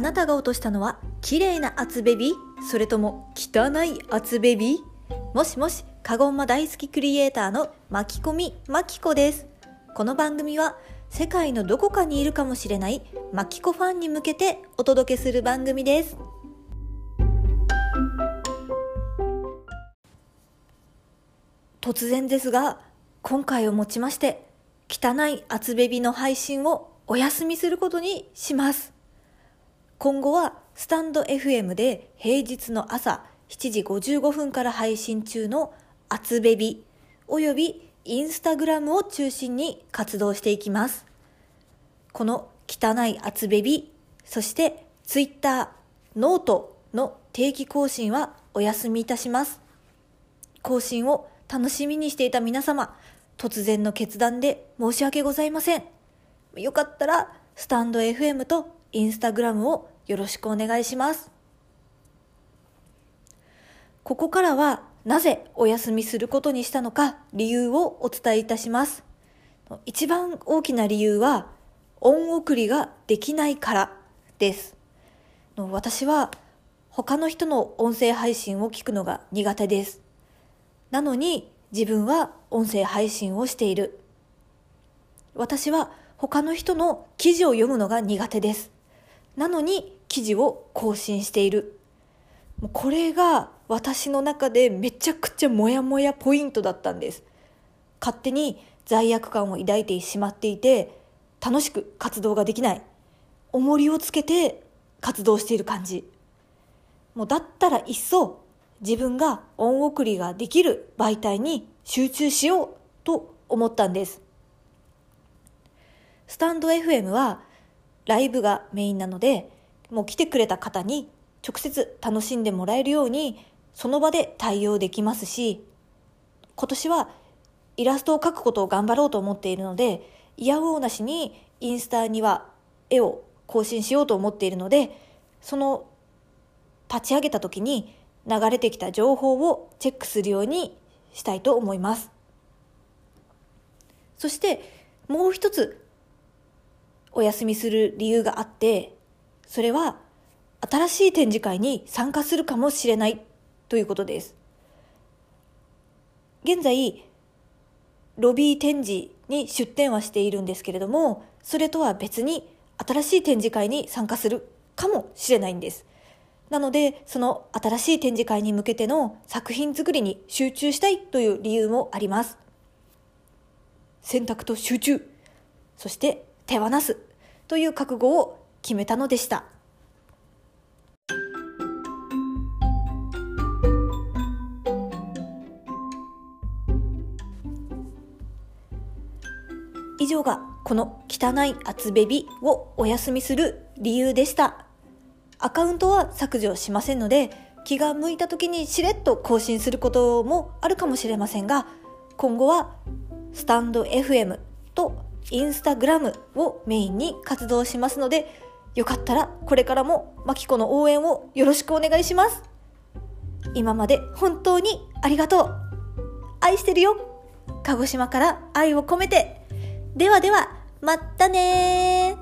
あなたが落としたのは綺麗な厚ベビそれとも汚い厚ベビもしもしカゴンマ大好きクリエイターの巻き込みまきこです。この番組は世界のどこかにいるかもしれないマキコファンに向けてお届けする番組です。突然ですが今回をもちまして汚い厚ベビの配信をお休みすることにします。今後はスタンド FM で平日の朝7時55分から配信中の厚ベビおよびインスタグラムを中心に活動していきます。この汚い厚ベビそしてツイッターノートの定期更新はお休みいたします。更新を楽しみにしていた皆様突然の決断で申し訳ございません。よかったらスタンド FM とインスタグラムをよろしくお願いします。ここからはなぜお休みすることにしたのか理由をお伝えいたします。一番大きな理由は恩送りができないからです。私は他の人の音声配信を聞くのが苦手です。なのに自分は音声配信をしている。私は他の人の記事を読むのが苦手です。なのに記事を更新している。これが私の中でめちゃくちゃモヤモヤポイントだったんです。勝手に罪悪感を抱いてしまっていて、楽しく活動ができない。重りをつけて活動している感じ。もうだったらいっそ自分が恩送りができる媒体に集中しようと思ったんです。スタンド FM はライブがメインなので、もう来てくれた方に直接楽しんでもらえるように、その場で対応できますし、今年はイラストを描くことを頑張ろうと思っているので、いやおうなしにインスタには絵を更新しようと思っているので、その立ち上げた時に流れてきた情報をチェックするようにしたいと思います。そしてもう一つお休みする理由があって、それは新しい展示会に参加するかもしれないということです。現在、ロビー展示に出展はしているんですけれども、それとは別に新しい展示会に参加するかもしれないんです。なので、その新しい展示会に向けての作品作りに集中したいという理由もあります。選択と集中、そして手放すという覚悟を決めたのでした。以上がこの汚い厚ベビをお休みする理由でした。アカウントは削除しませんので、気が向いた時にしれっと更新することもあるかもしれませんが、今後はスタンド FM インスタグラムをメインに活動しますので、よかったらこれからもマキコの応援をよろしくお願いします。今まで本当にありがとう。愛してるよ。鹿児島から愛を込めて。ではでは、またね